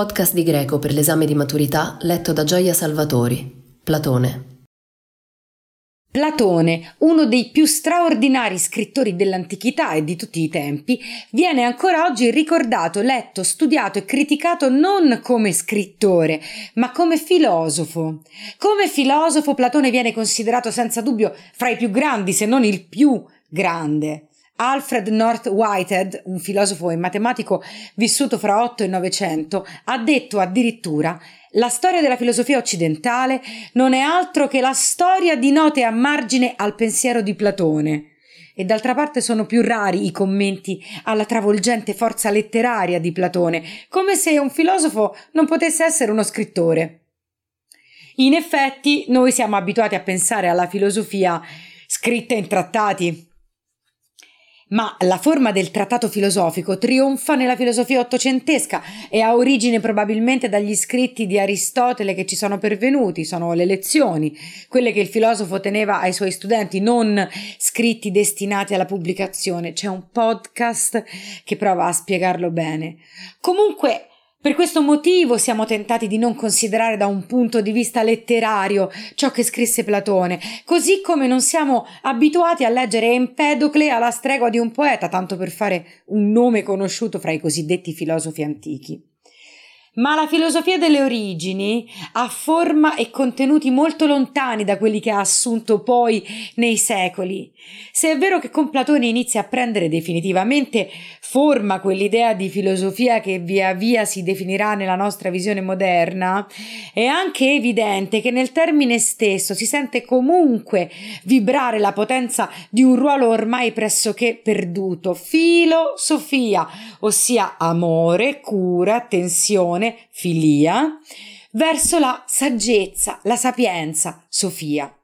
Podcast di greco per l'esame di maturità letto da Gioia Salvatori. Platone. Platone, uno dei più straordinari scrittori dell'antichità e di tutti i tempi, viene ancora oggi ricordato, letto, studiato e criticato non come scrittore, ma come filosofo. Come filosofo Platone viene considerato senza dubbio fra i più grandi, se non il più grande. Alfred North Whitehead, un filosofo e matematico vissuto fra 8 e 900, ha detto addirittura la storia della filosofia occidentale non è altro che la storia di note a margine al pensiero di Platone. E d'altra parte sono più rari i commenti alla travolgente forza letteraria di Platone, come se un filosofo non potesse essere uno scrittore. In effetti, noi siamo abituati a pensare alla filosofia scritta in trattati, ma la forma del trattato filosofico trionfa nella filosofia ottocentesca e ha origine probabilmente dagli scritti di Aristotele che ci sono pervenuti, sono le lezioni, quelle che il filosofo teneva ai suoi studenti, non scritti destinati alla pubblicazione. C'è un podcast che prova a spiegarlo bene. Comunque, per questo motivo siamo tentati di non considerare da un punto di vista letterario ciò che scrisse Platone, così come non siamo abituati a leggere Empedocle alla stregua di un poeta, tanto per fare un nome conosciuto fra i cosiddetti filosofi antichi. Ma la filosofia delle origini ha forma e contenuti molto lontani da quelli che ha assunto poi nei secoli. Se è vero che con Platone inizia a prendere definitivamente forma quell'idea di filosofia che via via si definirà nella nostra visione moderna, è anche evidente che nel termine stesso si sente comunque vibrare la potenza di un ruolo ormai pressoché perduto, filosofia, ossia amore, cura, attenzione, filia, verso la saggezza, la sapienza, Sofia.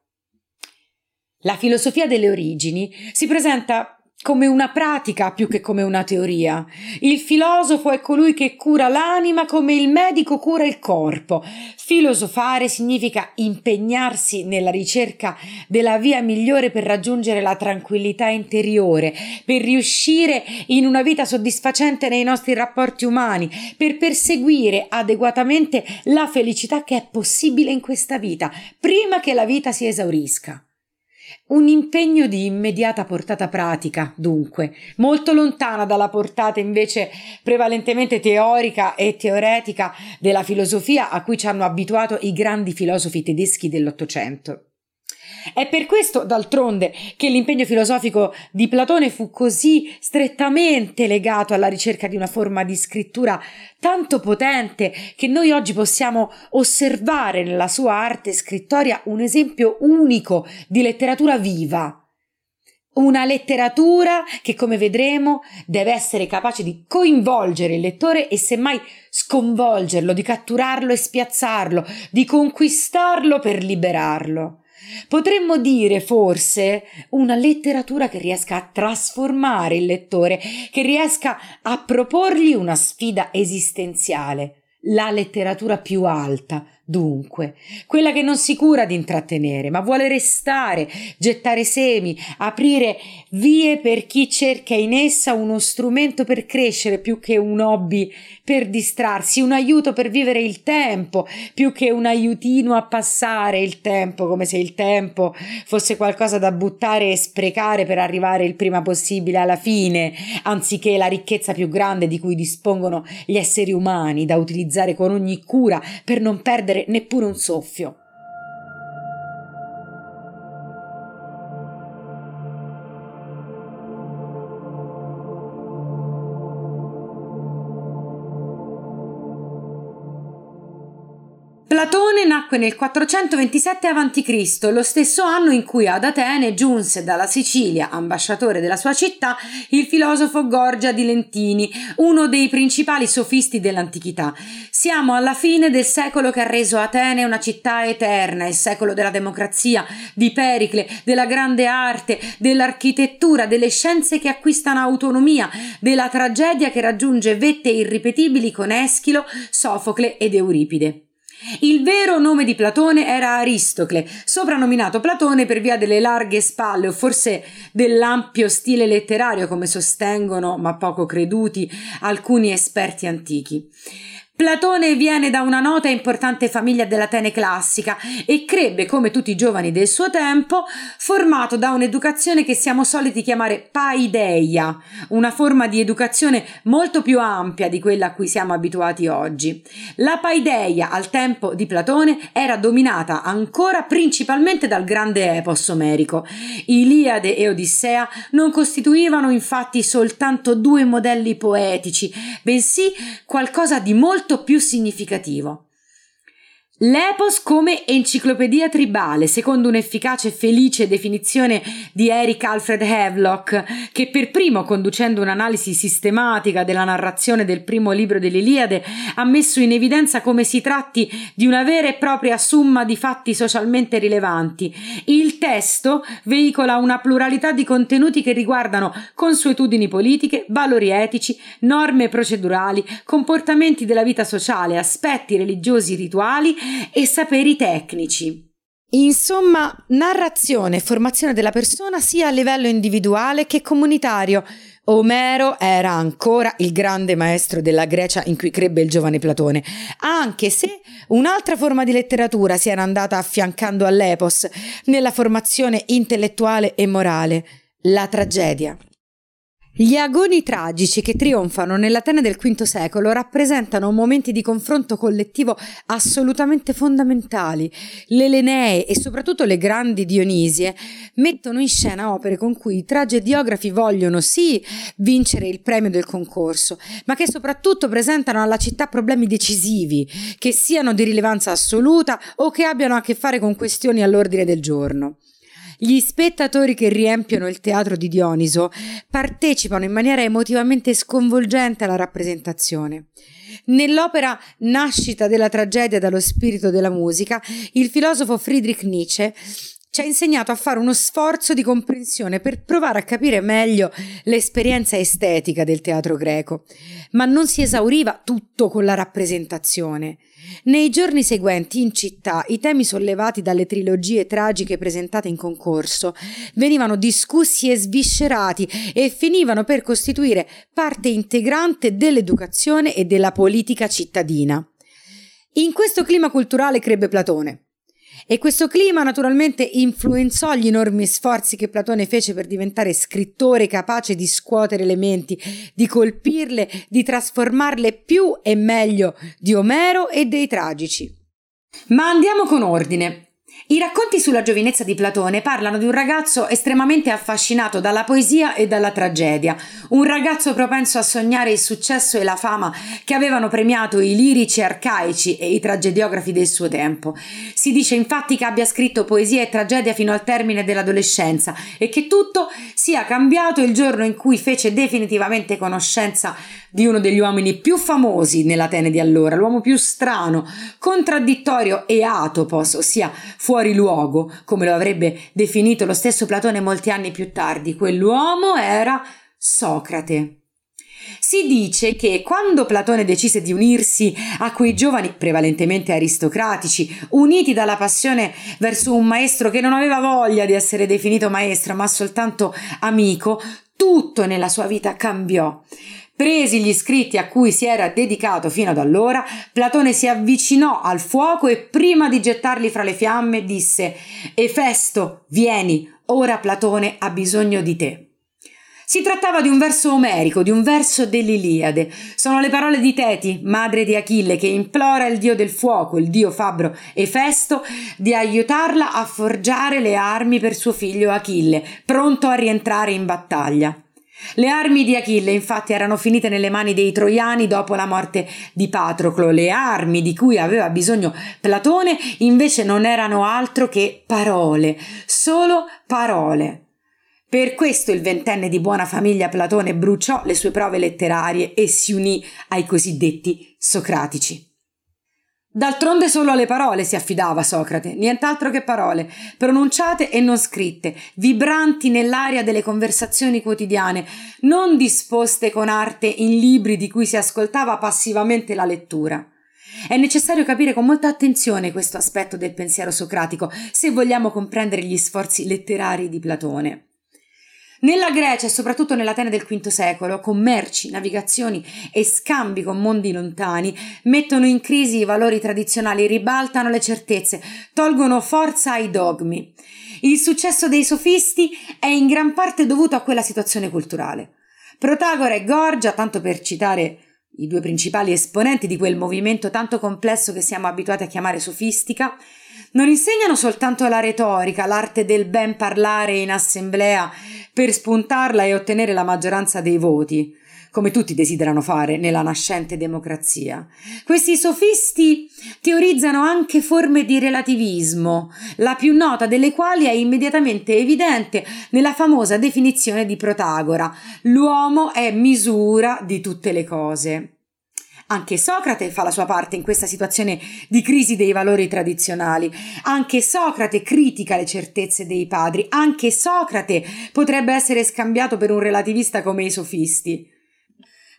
La filosofia delle origini si presenta come una pratica più che come una teoria. Il filosofo è colui che cura l'anima come il medico cura il corpo. Filosofare significa impegnarsi nella ricerca della via migliore per raggiungere la tranquillità interiore, per riuscire in una vita soddisfacente nei nostri rapporti umani, per perseguire adeguatamente la felicità che è possibile in questa vita, prima che la vita si esaurisca. Un impegno di immediata portata pratica, dunque, molto lontana dalla portata invece prevalentemente teorica e teoretica della filosofia a cui ci hanno abituato i grandi filosofi tedeschi dell'Ottocento. È per questo, d'altronde, che l'impegno filosofico di Platone fu così strettamente legato alla ricerca di una forma di scrittura tanto potente che noi oggi possiamo osservare nella sua arte scrittoria un esempio unico di letteratura viva. Una letteratura che, come vedremo, deve essere capace di coinvolgere il lettore e semmai sconvolgerlo, di catturarlo e spiazzarlo, di conquistarlo per liberarlo. Potremmo dire forse una letteratura che riesca a trasformare il lettore, che riesca a proporgli una sfida esistenziale, la letteratura più alta, dunque, quella che non si cura di intrattenere, ma vuole restare, gettare semi, aprire vie per chi cerca in essa uno strumento per crescere più che un hobby per distrarsi, un aiuto per vivere il tempo, più che un aiutino a passare il tempo, come se il tempo fosse qualcosa da buttare e sprecare per arrivare il prima possibile alla fine, anziché la ricchezza più grande di cui dispongono gli esseri umani da utilizzare con ogni cura per non perdere neppure un soffio. Platone nacque nel 427 a.C., lo stesso anno in cui ad Atene giunse dalla Sicilia, ambasciatore della sua città, il filosofo Gorgia di Lentini, uno dei principali sofisti dell'antichità. Siamo alla fine del secolo che ha reso Atene una città eterna, il secolo della democrazia, di Pericle, della grande arte, dell'architettura, delle scienze che acquistano autonomia, della tragedia che raggiunge vette irripetibili con Eschilo, Sofocle ed Euripide. Il vero nome di Platone era Aristocle, soprannominato Platone per via delle larghe spalle o forse dell'ampio stile letterario come sostengono, ma poco creduti, alcuni esperti antichi. Platone viene da una nota e importante famiglia dell'Atene classica e crebbe, come tutti i giovani del suo tempo, formato da un'educazione che siamo soliti chiamare paideia, una forma di educazione molto più ampia di quella a cui siamo abituati oggi. La paideia al tempo di Platone era dominata ancora principalmente dal grande epos omerico. Iliade e Odissea non costituivano infatti soltanto due modelli poetici, bensì qualcosa di molto molto più significativo. L'epos come enciclopedia tribale, secondo un'efficace e felice definizione di Eric Alfred Havelock, che per primo, conducendo un'analisi sistematica della narrazione del primo libro dell'Iliade, ha messo in evidenza come si tratti di una vera e propria summa di fatti socialmente rilevanti. Il testo veicola una pluralità di contenuti che riguardano consuetudini politiche, valori etici, norme procedurali, comportamenti della vita sociale, aspetti religiosi rituali e saperi tecnici. Insomma, narrazione e formazione della persona sia a livello individuale che comunitario. Omero era ancora il grande maestro della Grecia in cui crebbe il giovane Platone, anche se un'altra forma di letteratura si era andata affiancando all'epos nella formazione intellettuale e morale, la tragedia. Gli agoni tragici che trionfano nell'Atene del V secolo rappresentano momenti di confronto collettivo assolutamente fondamentali. Le Elenee e soprattutto le grandi Dionisie mettono in scena opere con cui i tragediografi vogliono sì vincere il premio del concorso, ma che soprattutto presentano alla città problemi decisivi, che siano di rilevanza assoluta o che abbiano a che fare con questioni all'ordine del giorno. Gli spettatori che riempiono il teatro di Dioniso partecipano in maniera emotivamente sconvolgente alla rappresentazione. Nell'opera Nascita della tragedia dallo spirito della musica, il filosofo Friedrich Nietzsche ci ha insegnato a fare uno sforzo di comprensione per provare a capire meglio l'esperienza estetica del teatro greco. Ma non si esauriva tutto con la rappresentazione. Nei giorni seguenti in città i temi sollevati dalle trilogie tragiche presentate in concorso venivano discussi e sviscerati e finivano per costituire parte integrante dell'educazione e della politica cittadina. In questo clima culturale crebbe Platone. E questo clima naturalmente influenzò gli enormi sforzi che Platone fece per diventare scrittore capace di scuotere le menti, di colpirle, di trasformarle più e meglio di Omero e dei tragici. Ma andiamo con ordine. I racconti sulla giovinezza di Platone parlano di un ragazzo estremamente affascinato dalla poesia e dalla tragedia, un ragazzo propenso a sognare il successo e la fama che avevano premiato i lirici arcaici e i tragediografi del suo tempo. Si dice infatti che abbia scritto poesia e tragedia fino al termine dell'adolescenza e che tutto sia cambiato il giorno in cui fece definitivamente conoscenza di uno degli uomini più famosi nell'Atene di allora, l'uomo più strano, contraddittorio e atopos, ossia fuori luogo, come lo avrebbe definito lo stesso Platone molti anni più tardi. Quell'uomo era Socrate. Si dice che quando Platone decise di unirsi a quei giovani prevalentemente aristocratici, uniti dalla passione verso un maestro che non aveva voglia di essere definito maestro, ma soltanto amico, tutto nella sua vita cambiò. Presi gli scritti a cui si era dedicato fino ad allora, Platone si avvicinò al fuoco e prima di gettarli fra le fiamme disse Efesto, vieni, ora Platone ha bisogno di te. Si trattava di un verso omerico, di un verso dell'Iliade. Sono le parole di Teti, madre di Achille, che implora il dio del fuoco, il dio fabbro Efesto, di aiutarla a forgiare le armi per suo figlio Achille, pronto a rientrare in battaglia. Le armi di Achille infatti erano finite nelle mani dei troiani dopo la morte di Patroclo. Le armi di cui aveva bisogno Platone invece non erano altro che parole, solo parole. Per questo il ventenne di buona famiglia Platone bruciò le sue prove letterarie e si unì ai cosiddetti socratici. D'altronde solo alle parole si affidava Socrate, nient'altro che parole, pronunciate e non scritte, vibranti nell'aria delle conversazioni quotidiane, non disposte con arte in libri di cui si ascoltava passivamente la lettura. È necessario capire con molta attenzione questo aspetto del pensiero socratico se vogliamo comprendere gli sforzi letterari di Platone. Nella Grecia e soprattutto nell'Atene del V secolo, commerci, navigazioni e scambi con mondi lontani mettono in crisi i valori tradizionali, ribaltano le certezze, tolgono forza ai dogmi. Il successo dei sofisti è in gran parte dovuto a quella situazione culturale. Protagora e Gorgia, tanto per citare i due principali esponenti di quel movimento tanto complesso che siamo abituati a chiamare sofistica, non insegnano soltanto la retorica, l'arte del ben parlare in assemblea per spuntarla e ottenere la maggioranza dei voti, come tutti desiderano fare nella nascente democrazia. Questi sofisti teorizzano anche forme di relativismo, la più nota delle quali è immediatamente evidente nella famosa definizione di Protagora: l'uomo è misura di tutte le cose. Anche Socrate fa la sua parte in questa situazione di crisi dei valori tradizionali. Anche Socrate critica le certezze dei padri. Anche Socrate potrebbe essere scambiato per un relativista come i sofisti.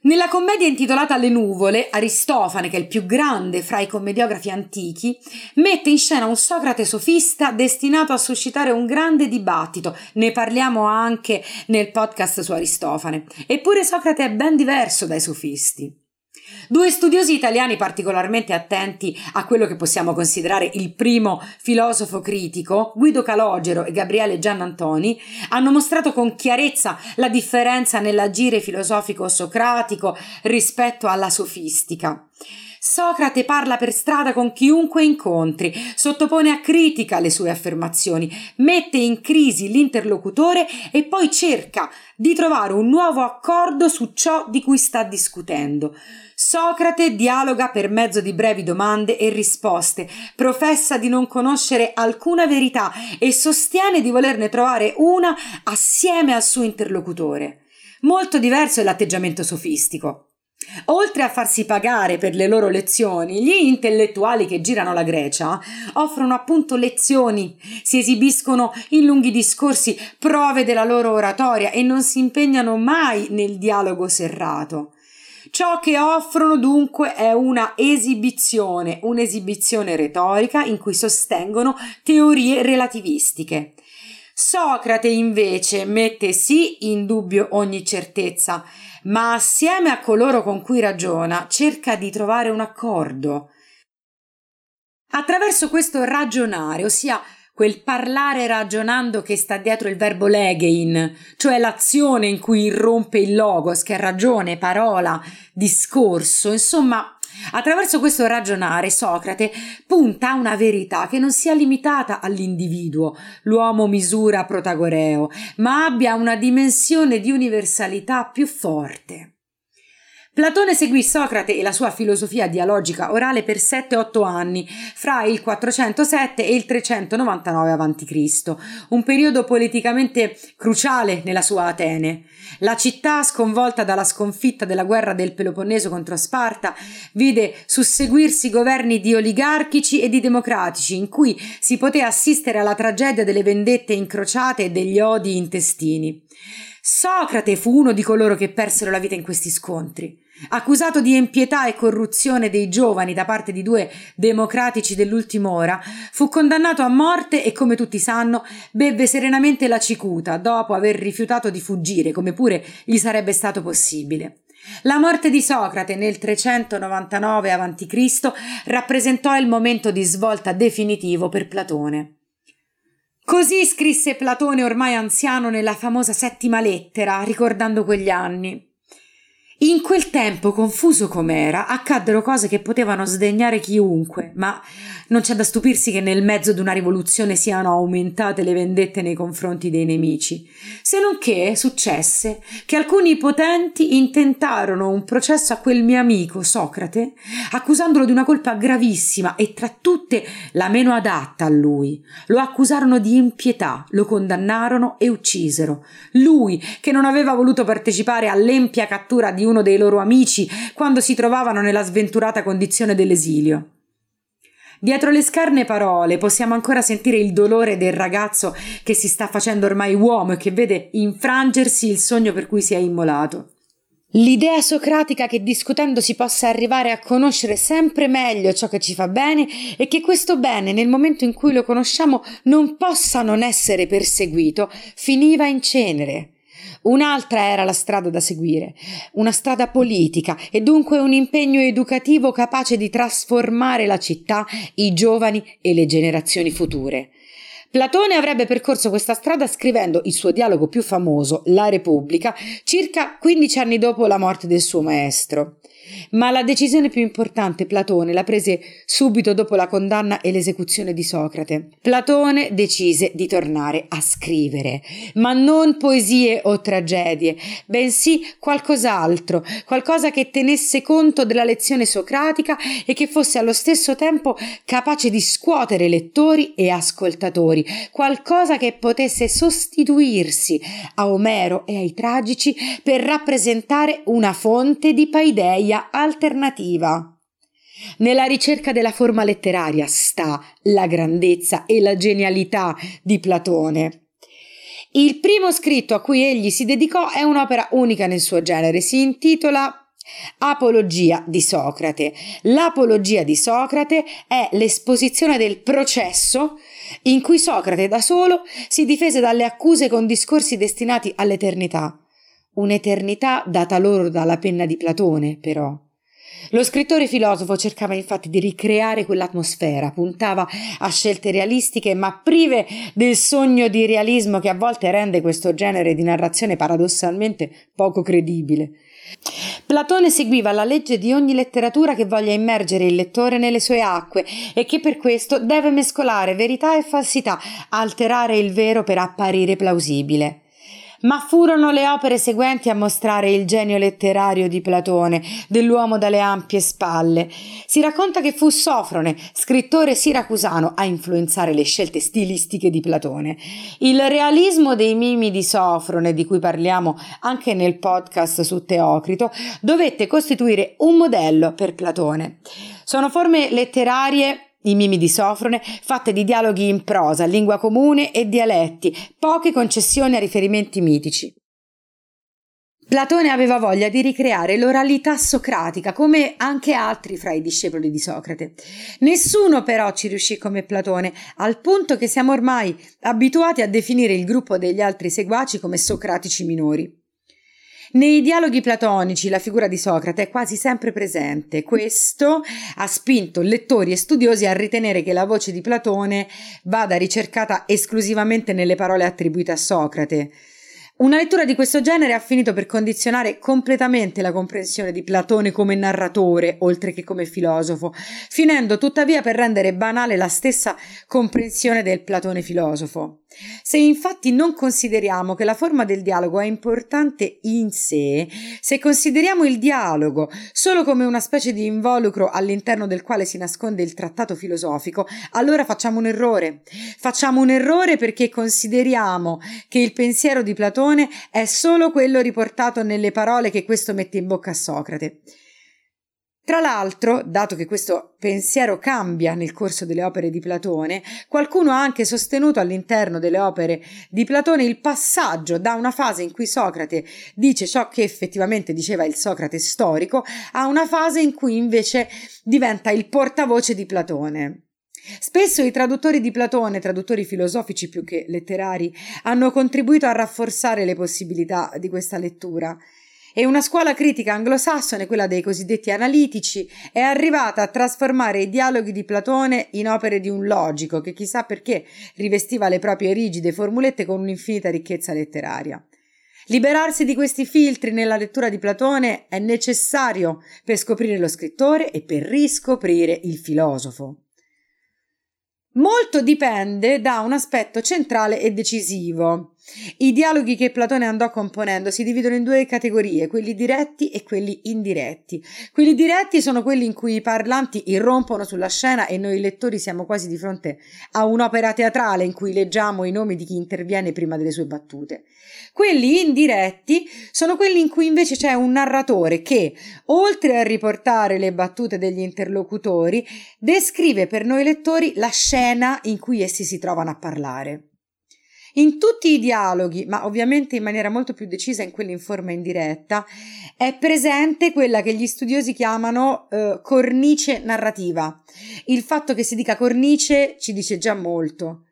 Nella commedia intitolata Le nuvole, Aristofane, che è il più grande fra i commediografi antichi, mette in scena un Socrate sofista destinato a suscitare un grande dibattito. Ne parliamo anche nel podcast su Aristofane. Eppure Socrate è ben diverso dai sofisti. Due studiosi italiani particolarmente attenti a quello che possiamo considerare il primo filosofo critico, Guido Calogero e Gabriele Giannantoni, hanno mostrato con chiarezza la differenza nell'agire filosofico socratico rispetto alla sofistica. Socrate parla per strada con chiunque incontri, sottopone a critica le sue affermazioni, mette in crisi l'interlocutore e poi cerca di trovare un nuovo accordo su ciò di cui sta discutendo. Socrate dialoga per mezzo di brevi domande e risposte, professa di non conoscere alcuna verità e sostiene di volerne trovare una assieme al suo interlocutore. Molto diverso è l'atteggiamento sofistico. Oltre a farsi pagare per le loro lezioni, gli intellettuali che girano la Grecia offrono appunto lezioni, si esibiscono in lunghi discorsi, prove della loro oratoria e non si impegnano mai nel dialogo serrato. Ciò che offrono dunque è una esibizione, un'esibizione retorica in cui sostengono teorie relativistiche. Socrate invece mette sì in dubbio ogni certezza, ma assieme a coloro con cui ragiona cerca di trovare un accordo. Attraverso questo ragionare, ossia quel parlare ragionando che sta dietro il verbo legein, cioè l'azione in cui irrompe il logos, che è ragione, parola, discorso, insomma, Attraverso questo ragionare Socrate punta a una verità che non sia limitata all'individuo, l'uomo misura protagoreo, ma abbia una dimensione di universalità più forte. Platone seguì Socrate e la sua filosofia dialogica orale per 7-8 anni, fra il 407 e il 399 a.C., un periodo politicamente cruciale nella sua Atene. La città, sconvolta dalla sconfitta della guerra del Peloponneso contro Sparta, vide susseguirsi governi di oligarchici e di democratici, in cui si poté assistere alla tragedia delle vendette incrociate e degli odi intestini. Socrate fu uno di coloro che persero la vita in questi scontri. Accusato di impietà e corruzione dei giovani da parte di due democratici dell'ultima ora, fu condannato a morte e, come tutti sanno, bevve serenamente la cicuta dopo aver rifiutato di fuggire, come pure gli sarebbe stato possibile. La morte di Socrate nel 399 a.C. rappresentò il momento di svolta definitivo per Platone. Così scrisse Platone ormai anziano nella famosa settima lettera, ricordando quegli anni. In quel tempo, confuso com'era, accaddero cose che potevano sdegnare chiunque, ma non c'è da stupirsi che nel mezzo di una rivoluzione siano aumentate le vendette nei confronti dei nemici, se non che successe che alcuni potenti intentarono un processo a quel mio amico Socrate, accusandolo di una colpa gravissima e tra tutte la meno adatta a lui. Lo accusarono di impietà, lo condannarono e uccisero. Lui, che non aveva voluto partecipare all'empia cattura di uno dei loro amici quando si trovavano nella sventurata condizione dell'esilio. Dietro le scarne parole possiamo ancora sentire il dolore del ragazzo che si sta facendo ormai uomo e che vede infrangersi il sogno per cui si è immolato. L'idea socratica che discutendo si possa arrivare a conoscere sempre meglio ciò che ci fa bene e che questo bene nel momento in cui lo conosciamo non possa non essere perseguito finiva in cenere. Un'altra era la strada da seguire, una strada politica e dunque un impegno educativo capace di trasformare la città, i giovani e le generazioni future. Platone avrebbe percorso questa strada scrivendo il suo dialogo più famoso, La Repubblica, circa 15 anni dopo la morte del suo maestro. Ma la decisione più importante Platone la prese subito dopo la condanna e l'esecuzione di Socrate. Platone decise di tornare a scrivere, ma non poesie o tragedie, bensì qualcos'altro, qualcosa che tenesse conto della lezione socratica e che fosse allo stesso tempo capace di scuotere lettori e ascoltatori, qualcosa che potesse sostituirsi a Omero e ai tragici per rappresentare una fonte di paideia alternativa. Nella ricerca della forma letteraria sta la grandezza e la genialità di Platone. Il primo scritto a cui egli si dedicò è un'opera unica nel suo genere, si intitola Apologia di Socrate. L'apologia di Socrate è l'esposizione del processo in cui Socrate da solo si difese dalle accuse con discorsi destinati all'eternità un'eternità data loro dalla penna di Platone, però. Lo scrittore filosofo cercava infatti di ricreare quell'atmosfera, puntava a scelte realistiche ma prive del sogno di realismo che a volte rende questo genere di narrazione paradossalmente poco credibile. Platone seguiva la legge di ogni letteratura che voglia immergere il lettore nelle sue acque e che per questo deve mescolare verità e falsità, alterare il vero per apparire plausibile ma furono le opere seguenti a mostrare il genio letterario di Platone, dell'uomo dalle ampie spalle. Si racconta che fu Sofrone, scrittore siracusano, a influenzare le scelte stilistiche di Platone. Il realismo dei mimi di Sofrone, di cui parliamo anche nel podcast su Teocrito, dovette costituire un modello per Platone. Sono forme letterarie i mimi di Sofrone, fatte di dialoghi in prosa, lingua comune e dialetti, poche concessioni a riferimenti mitici. Platone aveva voglia di ricreare l'oralità socratica, come anche altri fra i discepoli di Socrate. Nessuno però ci riuscì come Platone, al punto che siamo ormai abituati a definire il gruppo degli altri seguaci come socratici minori. Nei dialoghi platonici la figura di Socrate è quasi sempre presente. Questo ha spinto lettori e studiosi a ritenere che la voce di Platone vada ricercata esclusivamente nelle parole attribuite a Socrate. Una lettura di questo genere ha finito per condizionare completamente la comprensione di Platone come narratore, oltre che come filosofo, finendo tuttavia per rendere banale la stessa comprensione del Platone filosofo. Se infatti non consideriamo che la forma del dialogo è importante in sé, se consideriamo il dialogo solo come una specie di involucro all'interno del quale si nasconde il trattato filosofico, allora facciamo un errore. Facciamo un errore perché consideriamo che il pensiero di Platone è solo quello riportato nelle parole che questo mette in bocca a Socrate. Tra l'altro, dato che questo pensiero cambia nel corso delle opere di Platone, qualcuno ha anche sostenuto all'interno delle opere di Platone il passaggio da una fase in cui Socrate dice ciò che effettivamente diceva il Socrate storico a una fase in cui invece diventa il portavoce di Platone. Spesso i traduttori di Platone, traduttori filosofici più che letterari, hanno contribuito a rafforzare le possibilità di questa lettura e una scuola critica anglosassone, quella dei cosiddetti analitici, è arrivata a trasformare i dialoghi di Platone in opere di un logico che chissà perché rivestiva le proprie rigide formulette con un'infinita ricchezza letteraria. Liberarsi di questi filtri nella lettura di Platone è necessario per scoprire lo scrittore e per riscoprire il filosofo. Molto dipende da un aspetto centrale e decisivo. I dialoghi che Platone andò componendo si dividono in due categorie, quelli diretti e quelli indiretti. Quelli diretti sono quelli in cui i parlanti irrompono sulla scena e noi lettori siamo quasi di fronte a un'opera teatrale in cui leggiamo i nomi di chi interviene prima delle sue battute. Quelli indiretti sono quelli in cui invece c'è un narratore che, oltre a riportare le battute degli interlocutori, descrive per noi lettori la scena in cui essi si trovano a parlare. In tutti i dialoghi, ma ovviamente in maniera molto più decisa in quelli in forma indiretta, è presente quella che gli studiosi chiamano eh, cornice narrativa. Il fatto che si dica cornice ci dice già molto.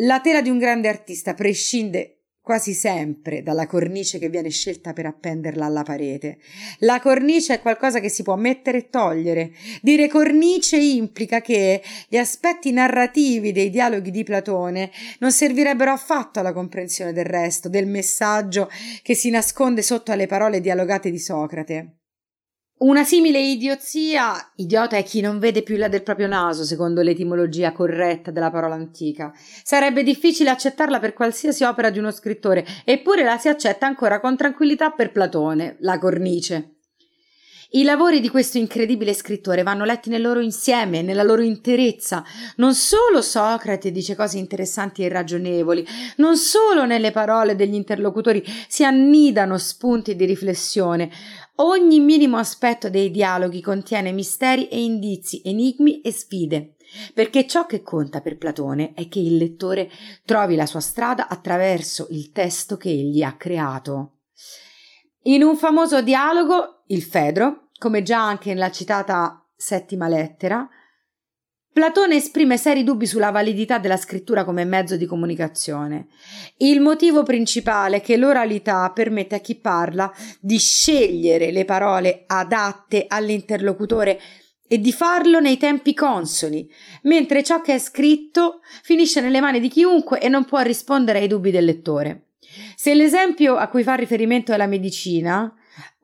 La tela di un grande artista prescinde quasi sempre dalla cornice che viene scelta per appenderla alla parete. La cornice è qualcosa che si può mettere e togliere. Dire cornice implica che gli aspetti narrativi dei dialoghi di Platone non servirebbero affatto alla comprensione del resto, del messaggio che si nasconde sotto alle parole dialogate di Socrate. Una simile idiozia, idiota è chi non vede più là del proprio naso, secondo l'etimologia corretta della parola antica. Sarebbe difficile accettarla per qualsiasi opera di uno scrittore, eppure la si accetta ancora con tranquillità per Platone, la cornice. I lavori di questo incredibile scrittore vanno letti nel loro insieme, nella loro interezza. Non solo Socrate dice cose interessanti e ragionevoli, non solo nelle parole degli interlocutori si annidano spunti di riflessione. Ogni minimo aspetto dei dialoghi contiene misteri e indizi, enigmi e sfide. Perché ciò che conta per Platone è che il lettore trovi la sua strada attraverso il testo che egli ha creato. In un famoso dialogo, il Fedro, come già anche nella citata settima lettera, Platone esprime seri dubbi sulla validità della scrittura come mezzo di comunicazione. Il motivo principale è che l'oralità permette a chi parla di scegliere le parole adatte all'interlocutore e di farlo nei tempi consoni, mentre ciò che è scritto finisce nelle mani di chiunque e non può rispondere ai dubbi del lettore. Se l'esempio a cui fa riferimento è la medicina,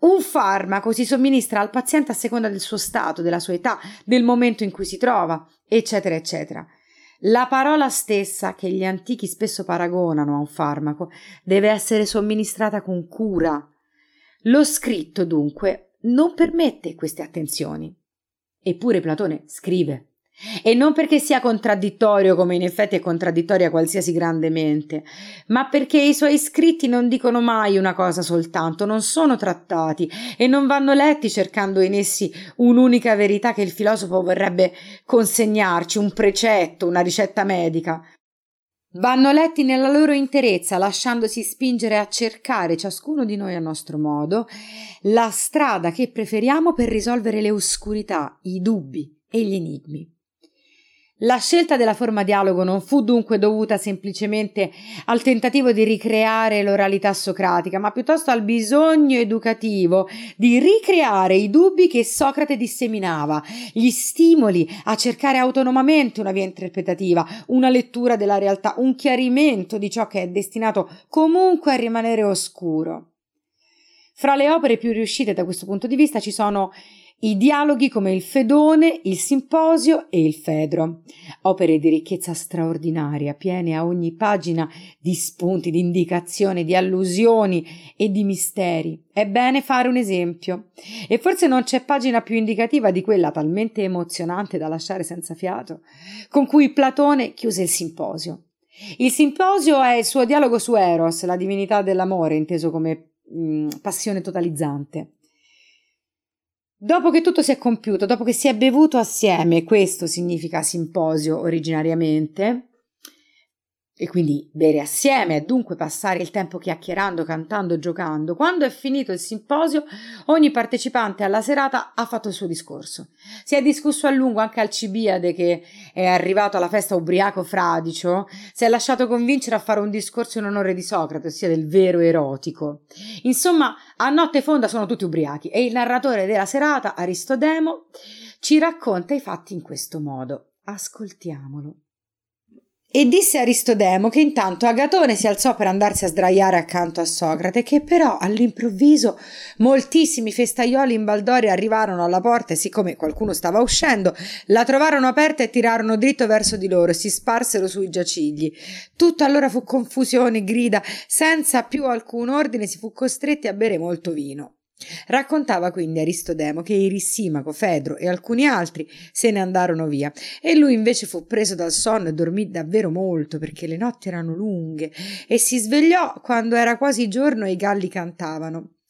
un farmaco si somministra al paziente a seconda del suo stato, della sua età, del momento in cui si trova, eccetera, eccetera. La parola stessa, che gli antichi spesso paragonano a un farmaco, deve essere somministrata con cura. Lo scritto, dunque, non permette queste attenzioni. Eppure Platone scrive. E non perché sia contraddittorio, come in effetti è contraddittoria qualsiasi grande mente, ma perché i suoi scritti non dicono mai una cosa soltanto, non sono trattati e non vanno letti cercando in essi un'unica verità che il filosofo vorrebbe consegnarci, un precetto, una ricetta medica. Vanno letti nella loro interezza, lasciandosi spingere a cercare, ciascuno di noi a nostro modo, la strada che preferiamo per risolvere le oscurità, i dubbi e gli enigmi. La scelta della forma dialogo non fu dunque dovuta semplicemente al tentativo di ricreare l'oralità socratica, ma piuttosto al bisogno educativo di ricreare i dubbi che Socrate disseminava, gli stimoli a cercare autonomamente una via interpretativa, una lettura della realtà, un chiarimento di ciò che è destinato comunque a rimanere oscuro. Fra le opere più riuscite da questo punto di vista ci sono i dialoghi come il Fedone, il Simposio e il Fedro, opere di ricchezza straordinaria, piene a ogni pagina di spunti, di indicazioni, di allusioni e di misteri. È bene fare un esempio. E forse non c'è pagina più indicativa di quella talmente emozionante da lasciare senza fiato, con cui Platone chiuse il Simposio. Il Simposio è il suo dialogo su Eros, la divinità dell'amore, inteso come mh, mm, passione totalizzante. Dopo che tutto si è compiuto, dopo che si è bevuto assieme, questo significa simposio originariamente, e quindi bere assieme e dunque passare il tempo chiacchierando, cantando, giocando. Quando è finito il simposio, ogni partecipante alla serata ha fatto il suo discorso. Si è discusso a lungo anche Alcibiade che è arrivato alla festa ubriaco fradicio, si è lasciato convincere a fare un discorso in onore di Socrate, ossia del vero erotico. Insomma, a notte fonda sono tutti ubriachi e il narratore della serata, Aristodemo, ci racconta i fatti in questo modo. Ascoltiamolo. E disse Aristodemo che intanto Agatone si alzò per andarsi a sdraiare accanto a Socrate, che però all'improvviso moltissimi festaioli in baldoria arrivarono alla porta e siccome qualcuno stava uscendo, la trovarono aperta e tirarono dritto verso di loro e si sparsero sui giacigli. Tutto allora fu confusione, grida, senza più alcun ordine si fu costretti a bere molto vino. Raccontava quindi Aristodemo che Erissimaco, Fedro e alcuni altri se ne andarono via e lui invece fu preso dal sonno e dormì davvero molto perché le notti erano lunghe e si svegliò quando era quasi giorno e i galli cantavano.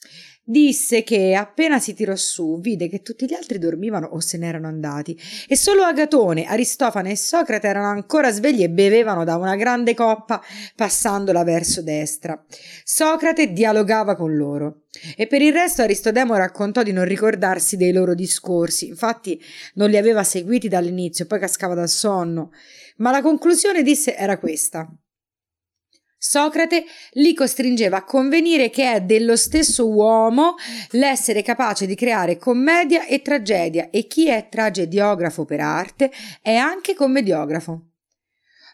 Disse che appena si tirò su vide che tutti gli altri dormivano o se n'erano andati e solo Agatone, Aristofane e Socrate erano ancora svegli e bevevano da una grande coppa passandola verso destra. Socrate dialogava con loro e per il resto Aristodemo raccontò di non ricordarsi dei loro discorsi, infatti non li aveva seguiti dall'inizio, poi cascava dal sonno, ma la conclusione disse era questa. Socrate li costringeva a convenire che è dello stesso uomo l'essere capace di creare commedia e tragedia e chi è tragediografo per arte è anche commediografo.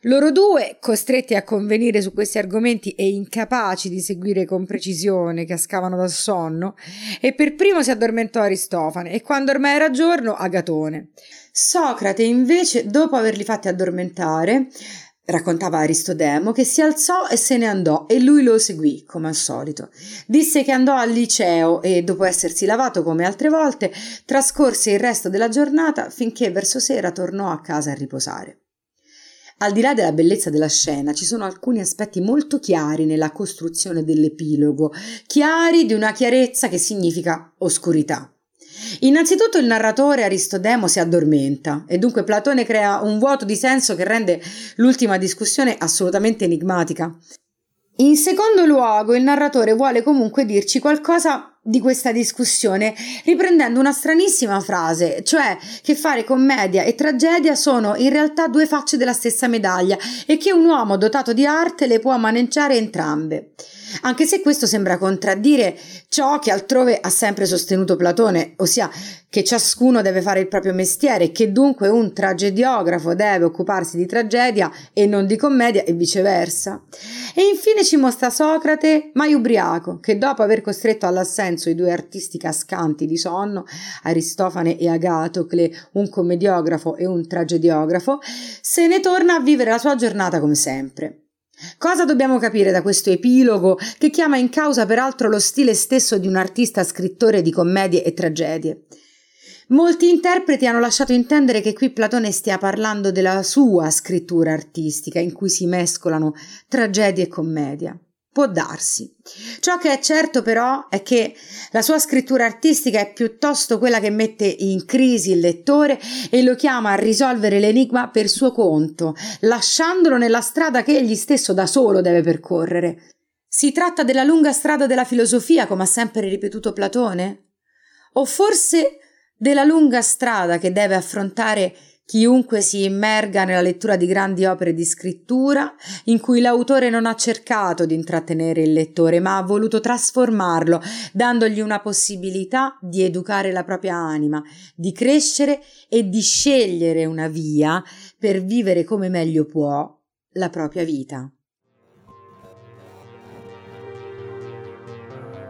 Loro due, costretti a convenire su questi argomenti e incapaci di seguire con precisione, cascavano dal sonno, e per primo si addormentò Aristofane e quando ormai era giorno Agatone. Socrate invece, dopo averli fatti addormentare, raccontava Aristodemo, che si alzò e se ne andò e lui lo seguì, come al solito. Disse che andò al liceo e, dopo essersi lavato come altre volte, trascorse il resto della giornata finché verso sera tornò a casa a riposare. Al di là della bellezza della scena, ci sono alcuni aspetti molto chiari nella costruzione dell'epilogo, chiari di una chiarezza che significa oscurità. Innanzitutto il narratore Aristodemo si addormenta e dunque Platone crea un vuoto di senso che rende l'ultima discussione assolutamente enigmatica. In secondo luogo, il narratore vuole comunque dirci qualcosa di questa discussione riprendendo una stranissima frase, cioè che fare commedia e tragedia sono in realtà due facce della stessa medaglia e che un uomo dotato di arte le può maneggiare entrambe anche se questo sembra contraddire ciò che altrove ha sempre sostenuto Platone, ossia che ciascuno deve fare il proprio mestiere e che dunque un tragediografo deve occuparsi di tragedia e non di commedia e viceversa. E infine ci mostra Socrate, mai ubriaco, che dopo aver costretto all'assenso i due artisti cascanti di sonno, Aristofane e Agatocle, un commediografo e un tragediografo, se ne torna a vivere la sua giornata come sempre. Cosa dobbiamo capire da questo epilogo che chiama in causa peraltro lo stile stesso di un artista scrittore di commedie e tragedie? Molti interpreti hanno lasciato intendere che qui Platone stia parlando della sua scrittura artistica in cui si mescolano tragedia e commedia. Può darsi. Ciò che è certo però è che la sua scrittura artistica è piuttosto quella che mette in crisi il lettore e lo chiama a risolvere l'enigma per suo conto, lasciandolo nella strada che egli stesso da solo deve percorrere. Si tratta della lunga strada della filosofia, come ha sempre ripetuto Platone? O forse della lunga strada che deve affrontare Chiunque si immerga nella lettura di grandi opere di scrittura, in cui l'autore non ha cercato di intrattenere il lettore, ma ha voluto trasformarlo, dandogli una possibilità di educare la propria anima, di crescere e di scegliere una via per vivere come meglio può la propria vita.